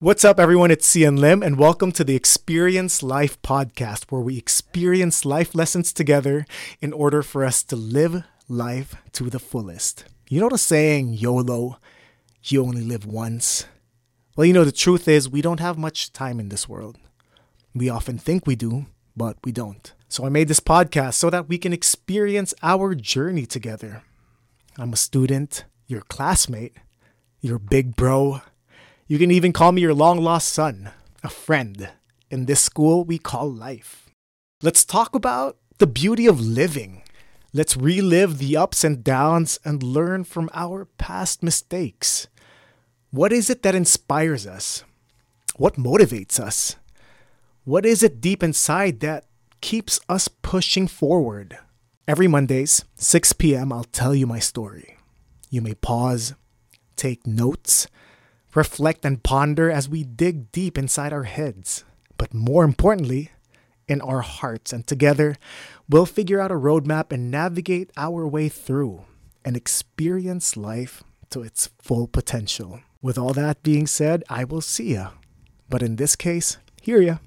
What's up, everyone? It's Xian Lim, and welcome to the Experience Life podcast, where we experience life lessons together in order for us to live life to the fullest. You know the saying, YOLO, you only live once? Well, you know, the truth is, we don't have much time in this world. We often think we do, but we don't. So I made this podcast so that we can experience our journey together. I'm a student, your classmate, your big bro you can even call me your long lost son, a friend, in this school we call life. Let's talk about the beauty of living. Let's relive the ups and downs and learn from our past mistakes. What is it that inspires us? What motivates us? What is it deep inside that keeps us pushing forward? Every Mondays, 6 p.m., I'll tell you my story. You may pause, take notes, reflect and ponder as we dig deep inside our heads, but more importantly, in our hearts. And together, we'll figure out a roadmap and navigate our way through and experience life to its full potential. With all that being said, I will see ya. But in this case, hear ya.